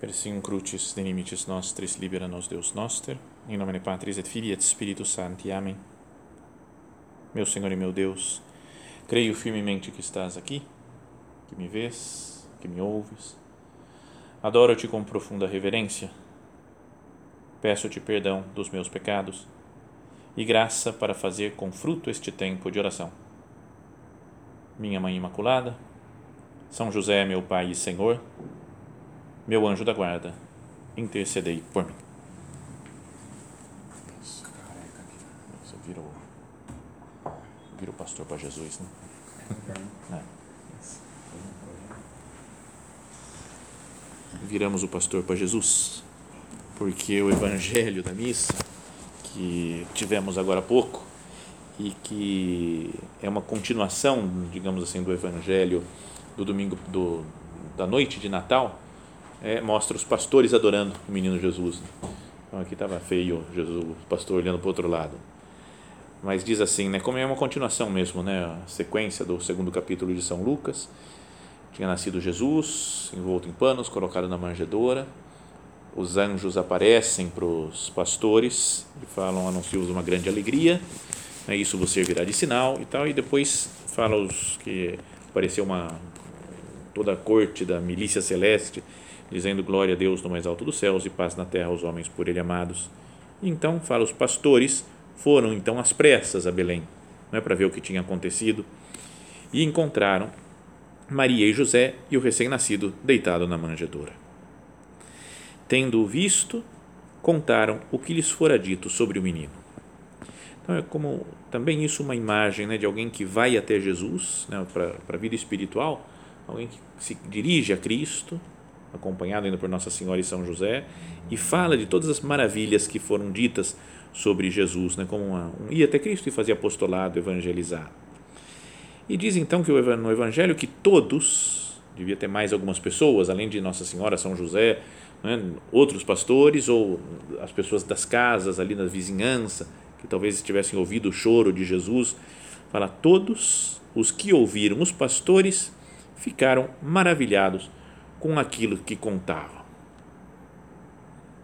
Persim crucis de limites nostris libera nos Deus noster, em nome de Patris et Filii et Spiritus Sancti. Amém. Meu Senhor e meu Deus, creio firmemente que estás aqui, que me vês, que me ouves. Adoro-te com profunda reverência. Peço-te perdão dos meus pecados e graça para fazer com fruto este tempo de oração. Minha Mãe Imaculada, São José, meu Pai e Senhor, meu anjo da guarda, intercedei por mim. Você virou, virou pastor para Jesus, né? É. Viramos o pastor para Jesus, porque o evangelho da missa que tivemos agora há pouco e que é uma continuação, digamos assim, do evangelho do domingo do, da noite de Natal, é, mostra os pastores adorando o menino Jesus. Então aqui estava feio Jesus, o pastor olhando para o outro lado. Mas diz assim, né, como é uma continuação mesmo, né, a sequência do segundo capítulo de São Lucas. Tinha nascido Jesus, envolto em panos, colocado na manjedoura. Os anjos aparecem para os pastores e falam, anunciam uma grande alegria. Né, isso você virá de sinal e tal. E depois fala os que apareceu uma toda a corte da milícia celeste dizendo glória a Deus no mais alto dos céus e paz na terra aos homens por ele amados. E então fala os pastores foram então às pressas a Belém, não é para ver o que tinha acontecido, e encontraram Maria e José e o recém-nascido deitado na manjedoura. Tendo-o visto, contaram o que lhes fora dito sobre o menino. Então é como também isso uma imagem né, de alguém que vai até Jesus né, para a vida espiritual, alguém que se dirige a Cristo, acompanhado ainda por Nossa Senhora e São José, e fala de todas as maravilhas que foram ditas sobre Jesus, né, como uma, um, ia até Cristo e fazia apostolado, evangelizar. E diz então que no Evangelho que todos, devia ter mais algumas pessoas, além de Nossa Senhora, São José, né, outros pastores ou as pessoas das casas ali na vizinhança, que talvez tivessem ouvido o choro de Jesus, fala, todos os que ouviram os pastores ficaram maravilhados com aquilo que contava.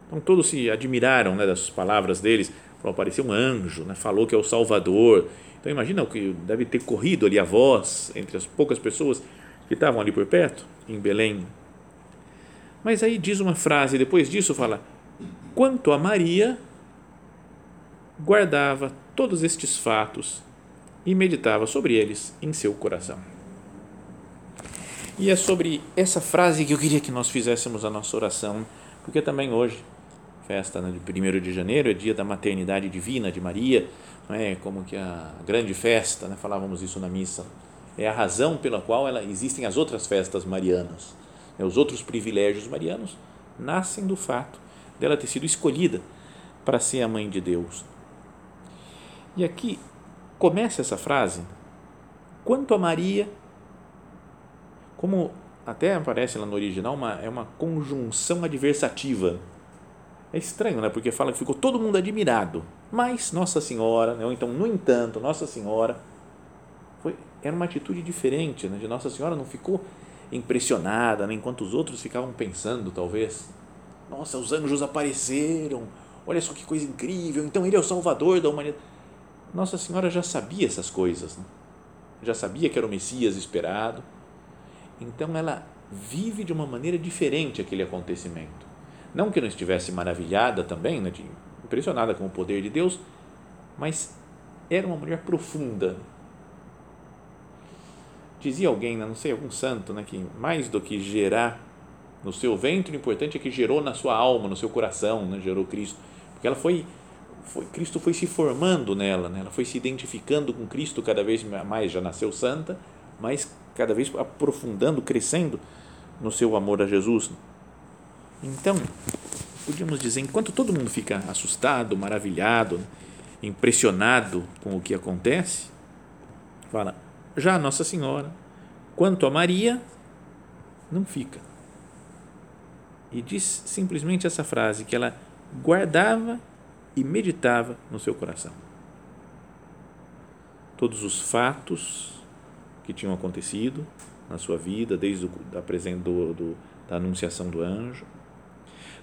Então todos se admiraram né, das palavras deles. Falou, apareceu um anjo, né, falou que é o Salvador. Então imagina o que deve ter corrido ali a voz entre as poucas pessoas que estavam ali por perto, em Belém. Mas aí diz uma frase, depois disso fala: quanto a Maria, guardava todos estes fatos e meditava sobre eles em seu coração. E é sobre essa frase que eu queria que nós fizéssemos a nossa oração, porque também hoje, festa né, de 1 de janeiro, é dia da maternidade divina de Maria, não é como que a grande festa, né, falávamos isso na missa, é a razão pela qual ela, existem as outras festas marianas. Né, os outros privilégios marianos nascem do fato dela ter sido escolhida para ser a mãe de Deus. E aqui começa essa frase: quanto a Maria, como até aparece lá no original, uma, é uma conjunção adversativa. É estranho, né? Porque fala que ficou todo mundo admirado, mas Nossa Senhora, né? ou então, no entanto, Nossa Senhora, foi, era uma atitude diferente, né? De Nossa Senhora não ficou impressionada, né? enquanto os outros ficavam pensando, talvez, nossa, os anjos apareceram, olha só que coisa incrível, então ele é o Salvador da humanidade. Nossa Senhora já sabia essas coisas, né? já sabia que era o Messias esperado então ela vive de uma maneira diferente aquele acontecimento. Não que não estivesse maravilhada também, né, impressionada com o poder de Deus, mas era uma mulher profunda. Dizia alguém, né, não sei, algum santo, né, que mais do que gerar no seu ventre, o importante é que gerou na sua alma, no seu coração, né, gerou Cristo, porque ela foi, foi Cristo foi se formando nela, né, ela foi se identificando com Cristo cada vez mais, já nasceu santa, mas cada vez aprofundando, crescendo no seu amor a Jesus. Então, podíamos dizer, enquanto todo mundo fica assustado, maravilhado, impressionado com o que acontece, fala, já Nossa Senhora, quanto a Maria, não fica. E diz simplesmente essa frase que ela guardava e meditava no seu coração. Todos os fatos que tinham acontecido na sua vida, desde o, da, do, do, da anunciação do anjo,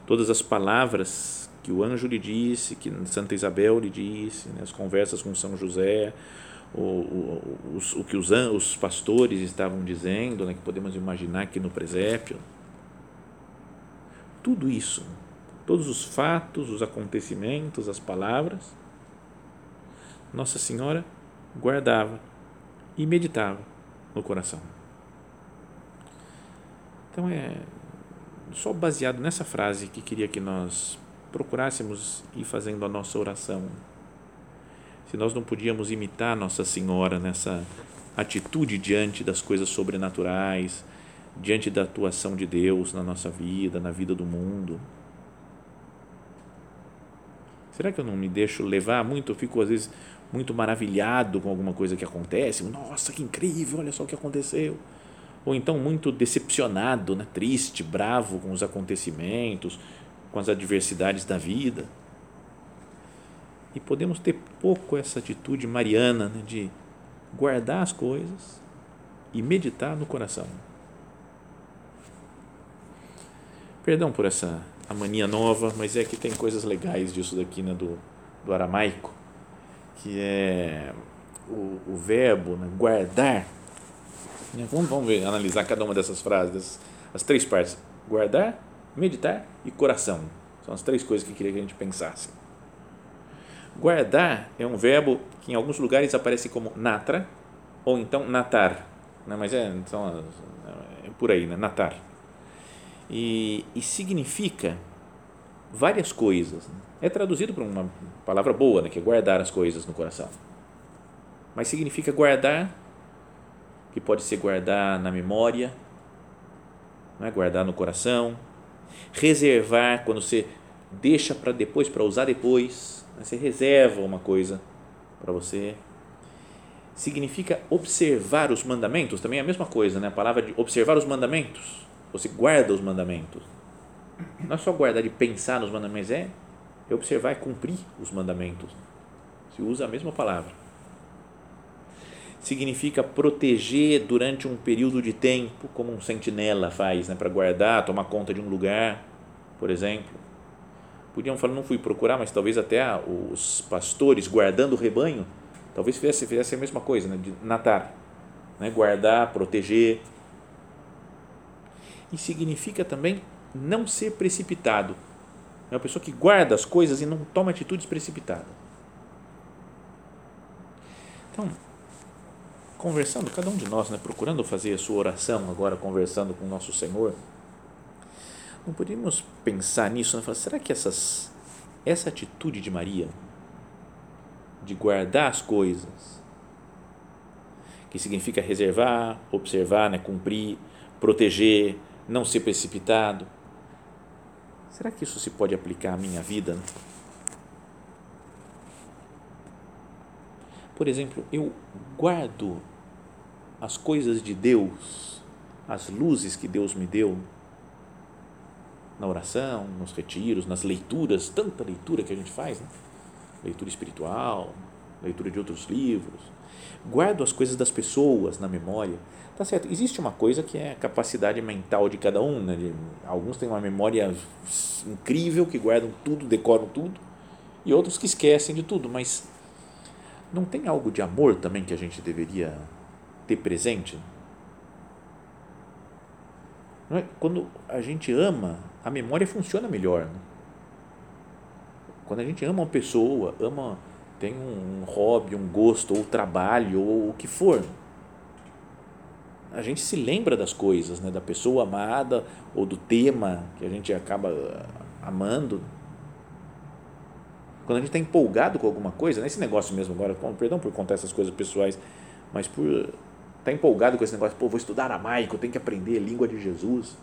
todas as palavras que o anjo lhe disse, que Santa Isabel lhe disse, né, as conversas com São José, o, o, o, o que os, os pastores estavam dizendo, né, que podemos imaginar aqui no presépio. Tudo isso, todos os fatos, os acontecimentos, as palavras, Nossa Senhora guardava e meditava no coração. Então é só baseado nessa frase que queria que nós procurássemos ir fazendo a nossa oração. Se nós não podíamos imitar Nossa Senhora nessa atitude diante das coisas sobrenaturais, diante da atuação de Deus na nossa vida, na vida do mundo. Será que eu não me deixo levar muito? Eu fico às vezes muito maravilhado com alguma coisa que acontece. Nossa, que incrível! Olha só o que aconteceu ou então muito decepcionado, né? triste, bravo com os acontecimentos, com as adversidades da vida. E podemos ter pouco essa atitude mariana né? de guardar as coisas e meditar no coração. Perdão por essa a mania nova, mas é que tem coisas legais disso daqui né? do, do aramaico, que é o, o verbo né? guardar né? Vamos, vamos ver, analisar cada uma dessas frases, as três partes: guardar, meditar e coração. São as três coisas que eu queria que a gente pensasse. Guardar é um verbo que em alguns lugares aparece como natra ou então natar, né? mas é, então, é por aí, né? natar. E, e significa várias coisas. É traduzido por uma palavra boa, né? que é guardar as coisas no coração. Mas significa guardar que pode ser guardar na memória, não é? guardar no coração, reservar quando você deixa para depois, para usar depois, né? você reserva uma coisa para você. Significa observar os mandamentos, também é a mesma coisa, né? a palavra de observar os mandamentos, você guarda os mandamentos. Não é só guardar de pensar nos mandamentos, é observar e cumprir os mandamentos. Se usa a mesma palavra significa proteger durante um período de tempo, como um sentinela faz, né, para guardar, tomar conta de um lugar, por exemplo. Podiam falar, não fui procurar, mas talvez até os pastores guardando o rebanho, talvez fizesse, fizesse a mesma coisa, né, de natar, né, guardar, proteger. E significa também não ser precipitado. É uma pessoa que guarda as coisas e não toma atitudes precipitadas. Então, conversando, cada um de nós, né, procurando fazer a sua oração agora, conversando com o nosso Senhor, não podíamos pensar nisso, né? Falar, será que essas, essa atitude de Maria, de guardar as coisas, que significa reservar, observar, né, cumprir, proteger, não ser precipitado, será que isso se pode aplicar à minha vida? Por exemplo, eu guardo as coisas de Deus, as luzes que Deus me deu na oração, nos retiros, nas leituras, tanta leitura que a gente faz, né? leitura espiritual, leitura de outros livros. Guardo as coisas das pessoas na memória. Tá certo, existe uma coisa que é a capacidade mental de cada um. Né? Alguns têm uma memória incrível, que guardam tudo, decoram tudo, e outros que esquecem de tudo, mas não tem algo de amor também que a gente deveria ter presente. É? Quando a gente ama, a memória funciona melhor. Né? Quando a gente ama uma pessoa, ama, tem um hobby, um gosto, ou trabalho, ou o que for, a gente se lembra das coisas, né? da pessoa amada, ou do tema que a gente acaba amando. Quando a gente está empolgado com alguma coisa, nesse negócio mesmo agora, perdão por contar essas coisas pessoais, mas por está empolgado com esse negócio, pô, vou estudar aramaico, tenho que aprender a língua de Jesus.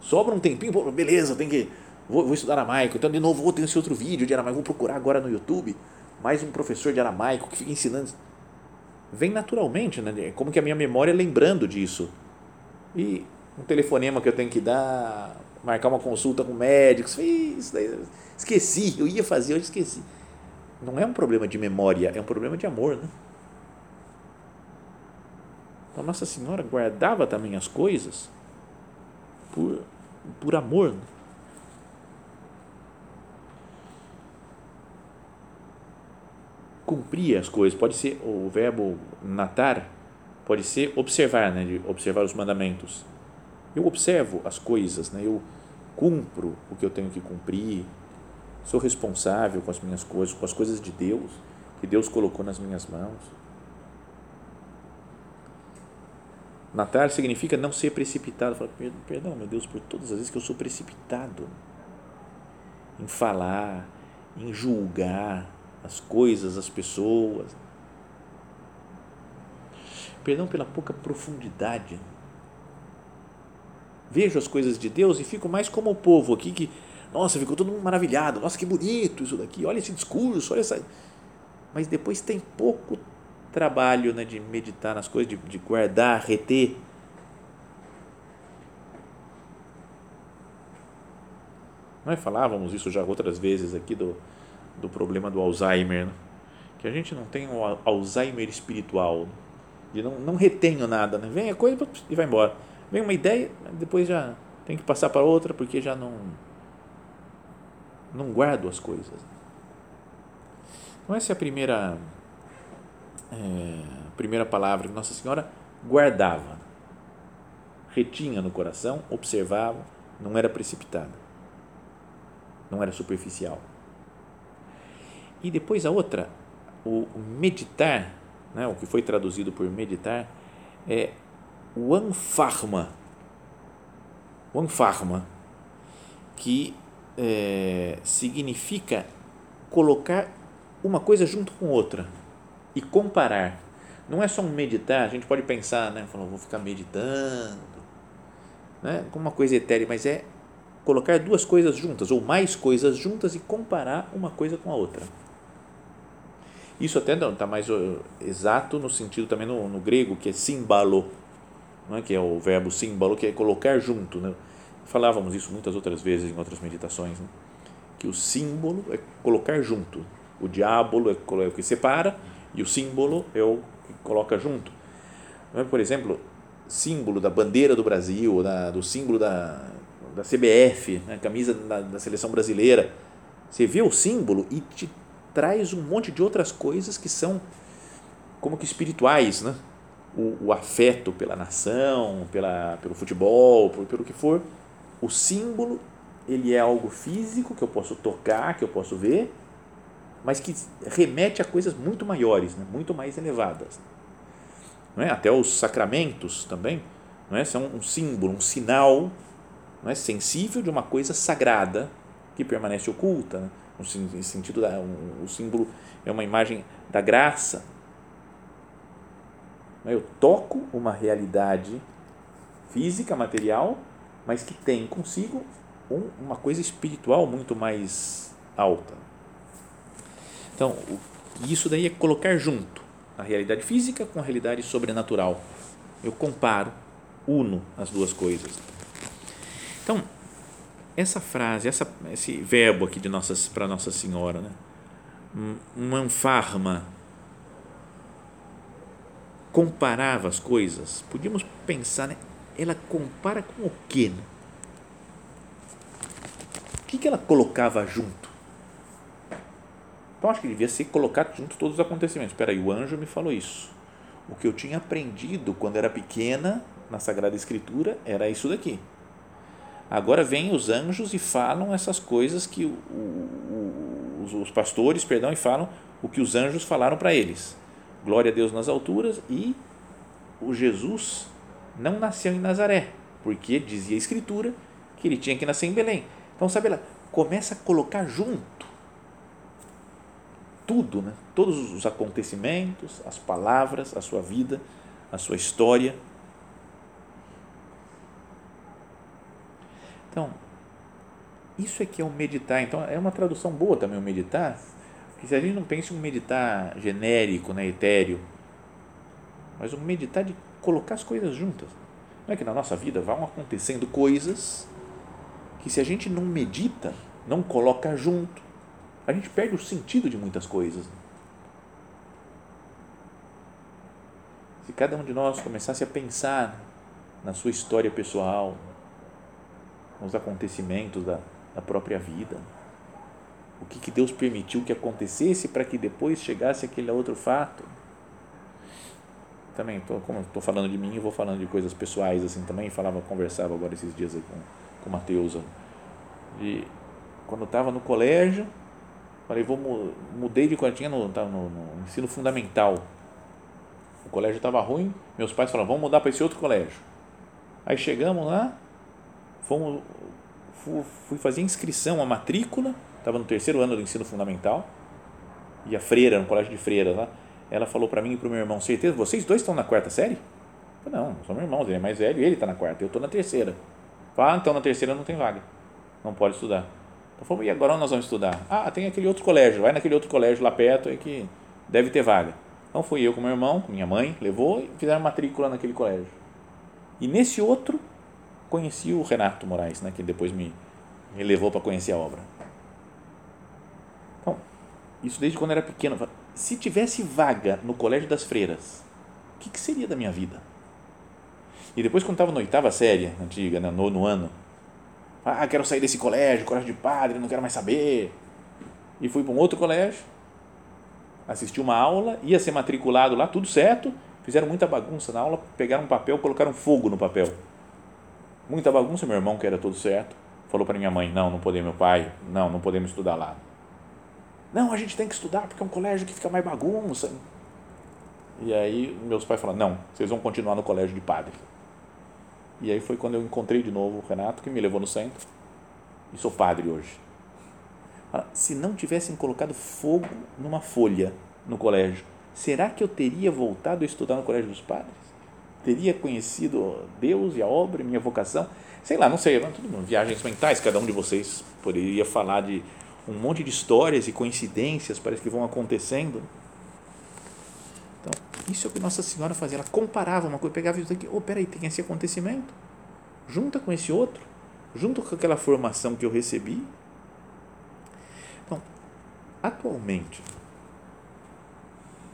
Sobra um tempinho, pô, beleza, tem que vou, vou estudar aramaico. Então, de novo, vou ter esse outro vídeo de aramaico, vou procurar agora no YouTube mais um professor de aramaico que fica ensinando. Vem naturalmente, né? Como que a minha memória é lembrando disso. E um telefonema que eu tenho que dar, marcar uma consulta com médicos, isso daí, esqueci, eu ia fazer, eu esqueci. Não é um problema de memória, é um problema de amor, né? Então, Nossa Senhora guardava também as coisas por, por amor. Né? Cumprir as coisas, pode ser o verbo natar, pode ser observar, né, de observar os mandamentos. Eu observo as coisas, né, eu cumpro o que eu tenho que cumprir, sou responsável com as minhas coisas, com as coisas de Deus, que Deus colocou nas minhas mãos. Natar significa não ser precipitado. Fala, perdão, meu Deus, por todas as vezes que eu sou precipitado em falar, em julgar as coisas, as pessoas. Perdão pela pouca profundidade. Vejo as coisas de Deus e fico mais como o povo aqui que, nossa, ficou todo mundo maravilhado. Nossa, que bonito isso daqui. Olha esse discurso, olha essa. Mas depois tem pouco trabalho né, de meditar nas coisas, de, de guardar, reter. Nós falávamos isso já outras vezes aqui do, do problema do Alzheimer, né? que a gente não tem um Alzheimer espiritual, de não, não retenho nada, né? vem a coisa e vai embora. Vem uma ideia, depois já tem que passar para outra, porque já não, não guardo as coisas. Então, essa é a primeira é, primeira palavra que Nossa Senhora guardava, retinha no coração, observava, não era precipitada, não era superficial. E depois a outra, o meditar, né, o que foi traduzido por meditar, é o anfarma. O anfarma, que é, significa colocar uma coisa junto com outra e comparar. Não é só um meditar, a gente pode pensar, né? Falar, vou ficar meditando, né? Como uma coisa etérea, mas é colocar duas coisas juntas ou mais coisas juntas e comparar uma coisa com a outra. Isso até não está mais exato no sentido também no, no grego que é símbolo, não é? que é o verbo símbolo que é colocar junto, né? Falávamos isso muitas outras vezes em outras meditações, né? que o símbolo é colocar junto, o diabo é, é o que separa e o símbolo é o que coloca junto. Por exemplo, símbolo da bandeira do Brasil, da, do símbolo da, da CBF, né, camisa da, da seleção brasileira. Você vê o símbolo e te traz um monte de outras coisas que são como que espirituais, né? O, o afeto pela nação, pela, pelo futebol, por, pelo que for. O símbolo, ele é algo físico que eu posso tocar, que eu posso ver, mas que remete a coisas muito maiores, né? muito mais elevadas. Não é? Até os sacramentos também não é? são um símbolo, um sinal não é? sensível de uma coisa sagrada que permanece oculta. Né? No sentido da, um, o símbolo é uma imagem da graça. É? Eu toco uma realidade física, material, mas que tem consigo um, uma coisa espiritual muito mais alta. Então, isso daí é colocar junto a realidade física com a realidade sobrenatural. Eu comparo, uno as duas coisas. Então, essa frase, essa, esse verbo aqui de nossas para Nossa Senhora, né? Manfarma comparava as coisas. Podíamos pensar, né? Ela compara com o quê? Né? O que, que ela colocava junto? Então acho que devia ser colocado junto todos os acontecimentos. Espera aí, o anjo me falou isso. O que eu tinha aprendido quando era pequena na Sagrada Escritura era isso daqui. Agora vêm os anjos e falam essas coisas que o, o, os, os pastores, perdão, e falam o que os anjos falaram para eles. Glória a Deus nas alturas e o Jesus não nasceu em Nazaré, porque dizia a Escritura que ele tinha que nascer em Belém. Então, sabe lá, começa a colocar junto tudo, né? todos os acontecimentos, as palavras, a sua vida, a sua história. Então, isso é que é o meditar. Então, é uma tradução boa também o meditar, porque se a gente não pensa em um meditar genérico, né, etéreo, mas um meditar de colocar as coisas juntas. Não é que na nossa vida vão acontecendo coisas que se a gente não medita, não coloca junto, a gente perde o sentido de muitas coisas. Se cada um de nós começasse a pensar na sua história pessoal, nos acontecimentos da, da própria vida, O que, que Deus permitiu que acontecesse para que depois chegasse aquele outro fato? Também, tô, como estou falando de mim, eu vou falando de coisas pessoais assim também. Falava, conversava agora esses dias aí com, com o Mateus. De, quando eu estava no colégio, falei, vou, mudei de quando tinha no, no, no ensino fundamental. O colégio estava ruim, meus pais falaram, vamos mudar para esse outro colégio. Aí chegamos lá, fomos, fui fazer inscrição, a matrícula, estava no terceiro ano do ensino fundamental, e a freira, no colégio de freiras lá, ela falou para mim e para o meu irmão, certeza, vocês dois estão na quarta série? Eu falei, não, sou meu irmão, ele é mais velho, ele está na quarta, eu estou na terceira. Ah, então na terceira não tem vaga, não pode estudar. Eu falei, e agora nós vamos estudar? Ah, tem aquele outro colégio, vai naquele outro colégio lá perto é que deve ter vaga. Então fui eu com meu irmão, minha mãe, levou e fizeram matrícula naquele colégio. E nesse outro conheci o Renato Moraes, né, que depois me, me levou para conhecer a obra. Então, isso desde quando era pequeno. Se tivesse vaga no Colégio das Freiras, o que, que seria da minha vida? E depois, quando estava na oitava série, antiga, né, no ano, ah, quero sair desse colégio, colégio de padre, não quero mais saber. E fui para um outro colégio, assisti uma aula, ia ser matriculado lá, tudo certo, fizeram muita bagunça na aula, pegaram um papel, colocaram fogo no papel. Muita bagunça, meu irmão, que era tudo certo, falou para minha mãe, não, não podemos, meu pai, não, não podemos estudar lá. Não, a gente tem que estudar porque é um colégio que fica mais bagunça. E aí meus pais falaram, não, vocês vão continuar no colégio de padre. E aí foi quando eu encontrei de novo o Renato, que me levou no centro, e sou padre hoje. Se não tivessem colocado fogo numa folha no colégio, será que eu teria voltado a estudar no colégio dos padres? Teria conhecido Deus e a obra, minha vocação? Sei lá, não sei, tudo bem, viagens mentais, cada um de vocês poderia falar de um monte de histórias e coincidências, parece que vão acontecendo. Então, isso é o que Nossa Senhora fazia, ela comparava uma coisa, pegava isso aqui, oh, peraí, tem esse acontecimento, junta com esse outro, junto com aquela formação que eu recebi. Então, atualmente,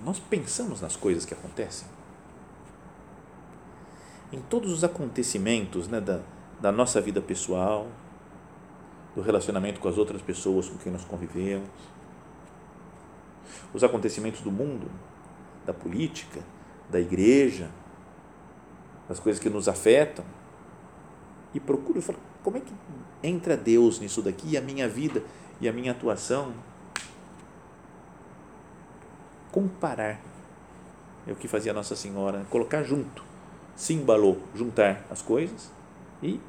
nós pensamos nas coisas que acontecem? Em todos os acontecimentos né, da, da nossa vida pessoal, do relacionamento com as outras pessoas com quem nós convivemos, os acontecimentos do mundo, da política, da igreja, das coisas que nos afetam, e procuro falar, como é que entra Deus nisso daqui, e a minha vida e a minha atuação? Comparar é o que fazia Nossa Senhora, colocar junto, simbalou, juntar as coisas e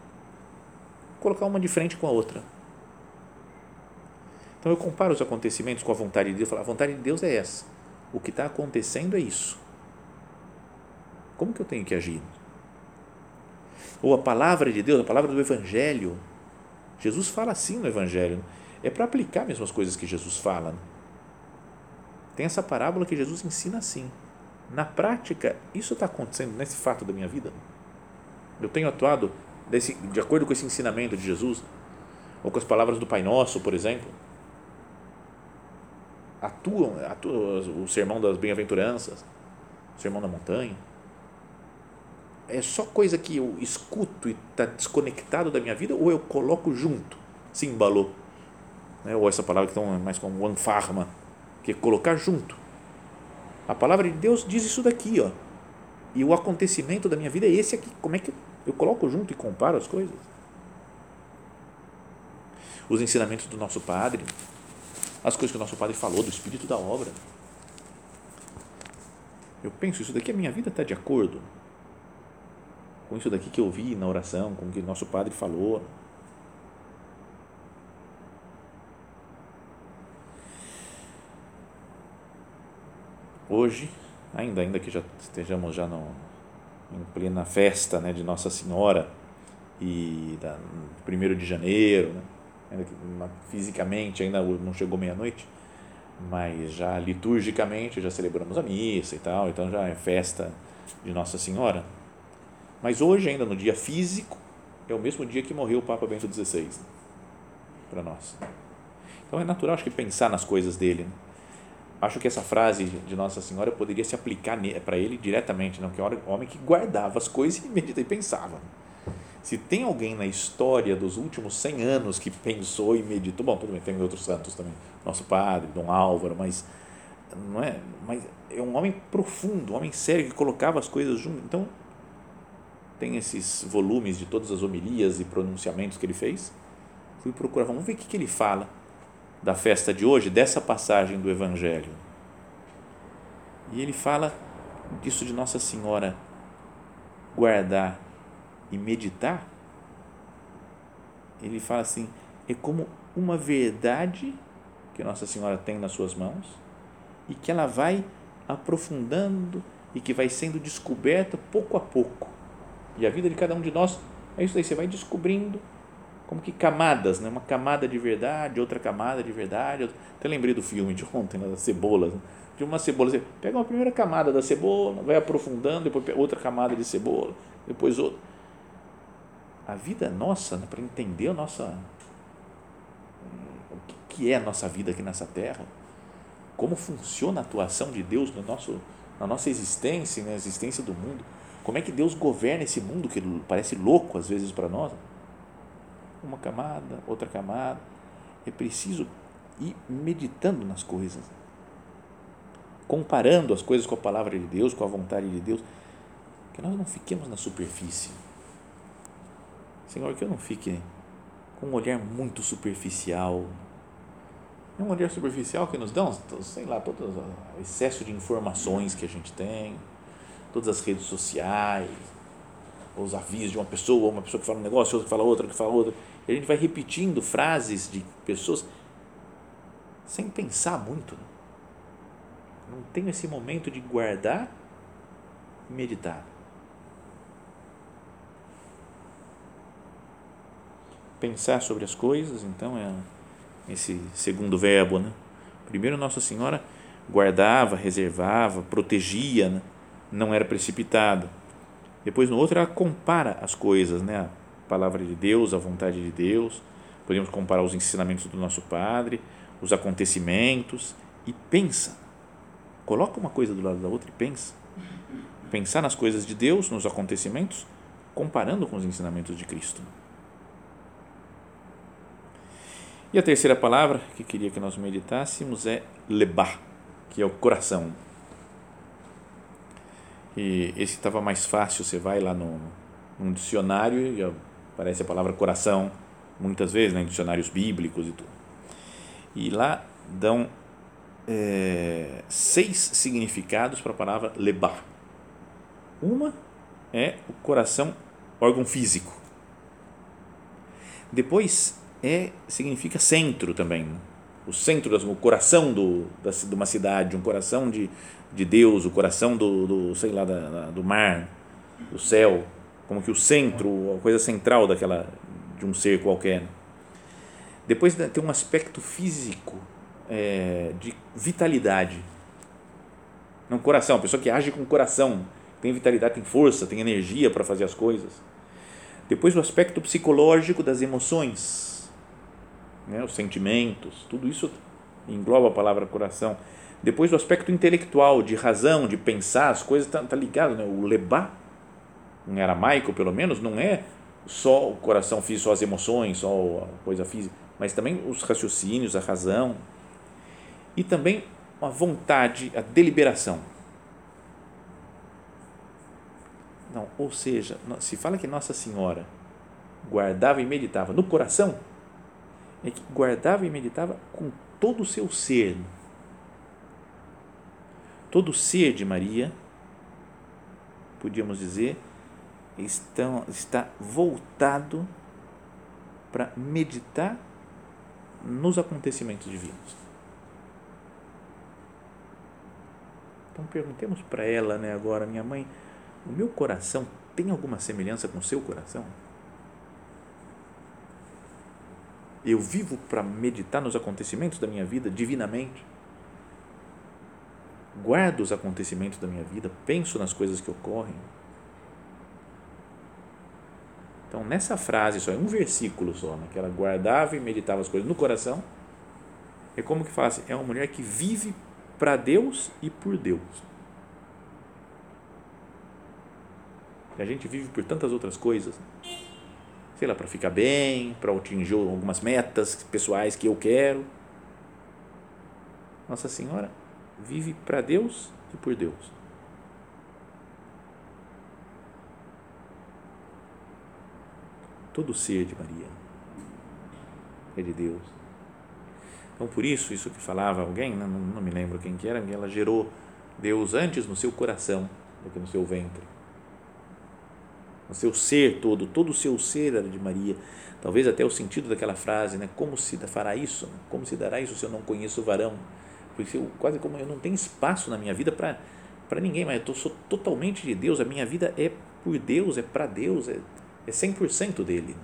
colocar uma de frente com a outra. Então eu comparo os acontecimentos com a vontade de Deus, falo, a vontade de Deus é essa. O que está acontecendo é isso. Como que eu tenho que agir? Ou a palavra de Deus, a palavra do Evangelho. Jesus fala assim no Evangelho. É para aplicar mesmo as coisas que Jesus fala. Tem essa parábola que Jesus ensina assim. Na prática, isso está acontecendo nesse fato da minha vida? Eu tenho atuado desse, de acordo com esse ensinamento de Jesus? Ou com as palavras do Pai Nosso, por exemplo? Atuam, atuam o sermão das bem-aventuranças, o sermão da montanha? É só coisa que eu escuto e está desconectado da minha vida ou eu coloco junto, se embalou? Né? Ou essa palavra que é mais como one farma, que é colocar junto a palavra de Deus diz isso daqui, ó. E o acontecimento da minha vida é esse aqui. Como é que eu coloco junto e comparo as coisas? Os ensinamentos do nosso Padre, as coisas que o nosso Padre falou, do espírito da obra. Eu penso, isso daqui, a minha vida está de acordo com isso daqui que eu vi na oração, com o que nosso Padre falou. Hoje, ainda, ainda que já estejamos já no, em plena festa né, de Nossa Senhora e da, 1 de janeiro, né, ainda que fisicamente ainda não chegou meia-noite, mas já liturgicamente já celebramos a missa e tal, então já é festa de Nossa Senhora. Mas hoje, ainda no dia físico, é o mesmo dia que morreu o Papa Bento XVI, né, para nós. Então é natural, acho que, pensar nas coisas dele. Né? Acho que essa frase de Nossa Senhora poderia se aplicar para ele diretamente, não que é um homem que guardava as coisas e meditava e pensava. Se tem alguém na história dos últimos 100 anos que pensou e meditou, bom, tudo bem, tem outros santos também, nosso padre, Dom Álvaro, mas não é, mas é um homem profundo, um homem sério que colocava as coisas junto. Então, tem esses volumes de todas as homilias e pronunciamentos que ele fez. Fui procurar, vamos ver o que, que ele fala da festa de hoje, dessa passagem do Evangelho. E ele fala disso de Nossa Senhora guardar e meditar. Ele fala assim: é como uma verdade que Nossa Senhora tem nas suas mãos e que ela vai aprofundando e que vai sendo descoberta pouco a pouco. E a vida de cada um de nós é isso aí, você vai descobrindo como que camadas, né? uma camada de verdade, outra camada de verdade. Até lembrei do filme de ontem, né? das cebolas. Né? De uma cebola, você pega uma primeira camada da cebola, vai aprofundando, depois outra camada de cebola, depois outra. A vida nossa, né? para entender a nossa, o que é a nossa vida aqui nessa terra, como funciona a atuação de Deus no nosso, na nossa existência, na existência do mundo. Como é que Deus governa esse mundo que parece louco às vezes para nós? Uma camada, outra camada. É preciso ir meditando nas coisas, comparando as coisas com a palavra de Deus, com a vontade de Deus, que nós não fiquemos na superfície. Senhor, que eu não fique com um olhar muito superficial, é um olhar superficial que nos dão, sei lá, todo o excesso de informações que a gente tem, todas as redes sociais, os avisos de uma pessoa, uma pessoa que fala um negócio, outra que fala outra, que fala outra, a gente vai repetindo frases de pessoas sem pensar muito. Não tenho esse momento de guardar e meditar. Pensar sobre as coisas, então, é esse segundo verbo, né? Primeiro Nossa Senhora guardava, reservava, protegia, né? não era precipitado. Depois no outro ela compara as coisas, né? Palavra de Deus, a vontade de Deus. Podemos comparar os ensinamentos do nosso Padre, os acontecimentos e pensa. Coloca uma coisa do lado da outra e pensa. Pensar nas coisas de Deus, nos acontecimentos, comparando com os ensinamentos de Cristo. E a terceira palavra que queria que nós meditássemos é lebá, que é o coração. E esse estava mais fácil, você vai lá no, no dicionário e aparece a palavra coração, muitas vezes, né, em dicionários bíblicos e tudo. E lá dão é, seis significados para a palavra lebá. Uma é o coração, órgão físico. Depois é significa centro também. Né? O centro, o coração do, da, de uma cidade, um coração de, de Deus, o coração do, do sei lá, da, do mar, do céu, como que o centro, a coisa central daquela de um ser qualquer. Depois tem um aspecto físico é, de vitalidade. Um coração, uma pessoa que age com coração, tem vitalidade, tem força, tem energia para fazer as coisas. Depois o aspecto psicológico das emoções, né, os sentimentos, tudo isso engloba a palavra coração. Depois o aspecto intelectual, de razão, de pensar, as coisas estão tá, tá ligado, né? O lebá, em aramaico pelo menos, não é só o coração físico, só as emoções, só a coisa física, mas também os raciocínios, a razão e também a vontade, a deliberação. Não, ou seja, se fala que Nossa Senhora guardava e meditava no coração, é que guardava e meditava com todo o seu ser. Todo o ser de Maria, podíamos dizer, estão, está voltado para meditar nos acontecimentos divinos. Então perguntemos para ela, né, agora, minha mãe, o meu coração tem alguma semelhança com o seu coração? Eu vivo para meditar nos acontecimentos da minha vida divinamente. Guardo os acontecimentos da minha vida, penso nas coisas que ocorrem. Então, nessa frase só, é um versículo só, né, que ela guardava e meditava as coisas no coração, é como que fala assim, é uma mulher que vive para Deus e por Deus. A gente vive por tantas outras coisas. sei lá, para ficar bem, para atingir algumas metas pessoais que eu quero. Nossa Senhora vive para Deus e por Deus. Todo ser de Maria é de Deus. Então, por isso, isso que falava alguém, não, não me lembro quem que era, ela gerou Deus antes no seu coração do que no seu ventre. No seu ser todo, todo o seu ser era de Maria. Talvez até o sentido daquela frase, né? Como se fará isso? Como se dará isso se eu não conheço o varão? Porque eu, quase como eu não tenho espaço na minha vida para ninguém, mas eu sou totalmente de Deus, a minha vida é por Deus, é para Deus, é, é 100% dele.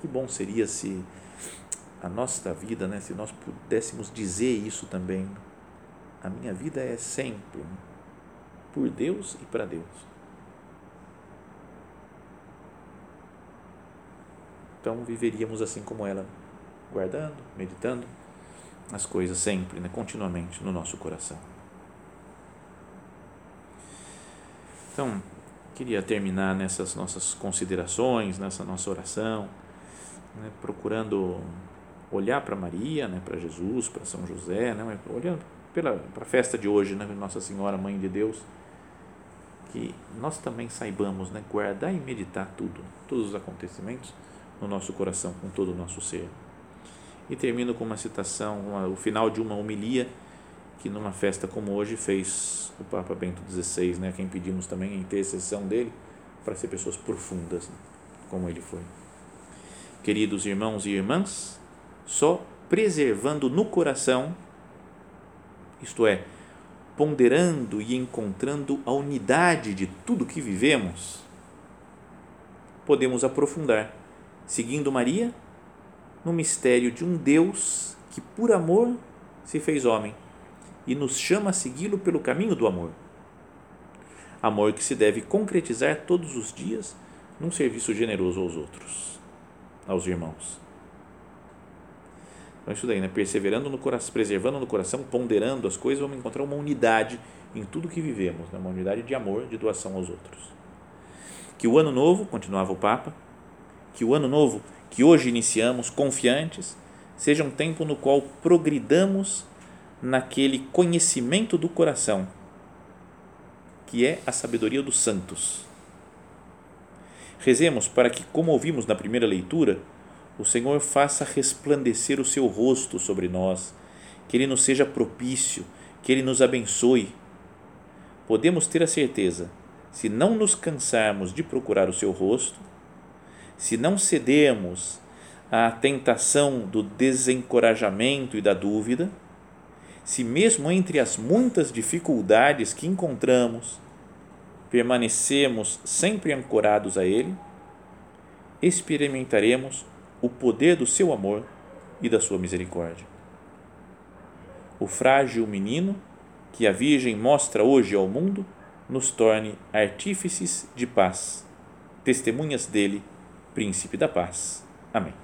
Que bom seria se a nossa vida, né, se nós pudéssemos dizer isso também. A minha vida é sempre por Deus e para Deus. Então viveríamos assim como ela, guardando, meditando as coisas sempre, né, continuamente no nosso coração. Então, queria terminar nessas nossas considerações, nessa nossa oração, né, procurando olhar para Maria, né, para Jesus, para São José, né, olhando pela para a festa de hoje, né, Nossa Senhora Mãe de Deus, que nós também saibamos, né, guardar e meditar tudo, todos os acontecimentos no nosso coração, com todo o nosso ser. E termino com uma citação, uma, o final de uma homilia que numa festa como hoje fez o Papa Bento XVI, né, quem pedimos também a intercessão dele para ser pessoas profundas, né, como ele foi. Queridos irmãos e irmãs, só preservando no coração, isto é, ponderando e encontrando a unidade de tudo que vivemos, podemos aprofundar, seguindo Maria, no mistério de um Deus que, por amor, se fez homem e nos chama a segui-lo pelo caminho do amor. Amor que se deve concretizar todos os dias num serviço generoso aos outros, aos irmãos. Então, isso daí, né? Perseverando no coração, preservando no coração, ponderando as coisas, vamos encontrar uma unidade em tudo que vivemos, né? uma unidade de amor, de doação aos outros. Que o ano novo, continuava o Papa, que o ano novo que hoje iniciamos, confiantes, seja um tempo no qual progridamos naquele conhecimento do coração, que é a sabedoria dos santos. Rezemos para que, como ouvimos na primeira leitura, o Senhor faça resplandecer o seu rosto sobre nós, que Ele nos seja propício, que Ele nos abençoe. Podemos ter a certeza, se não nos cansarmos de procurar o seu rosto, se não cedermos à tentação do desencorajamento e da dúvida, se mesmo entre as muitas dificuldades que encontramos, permanecemos sempre ancorados a Ele, experimentaremos o poder do seu amor e da sua misericórdia. O frágil menino que a Virgem mostra hoje ao mundo nos torne artífices de paz, testemunhas dele, príncipe da paz. Amém.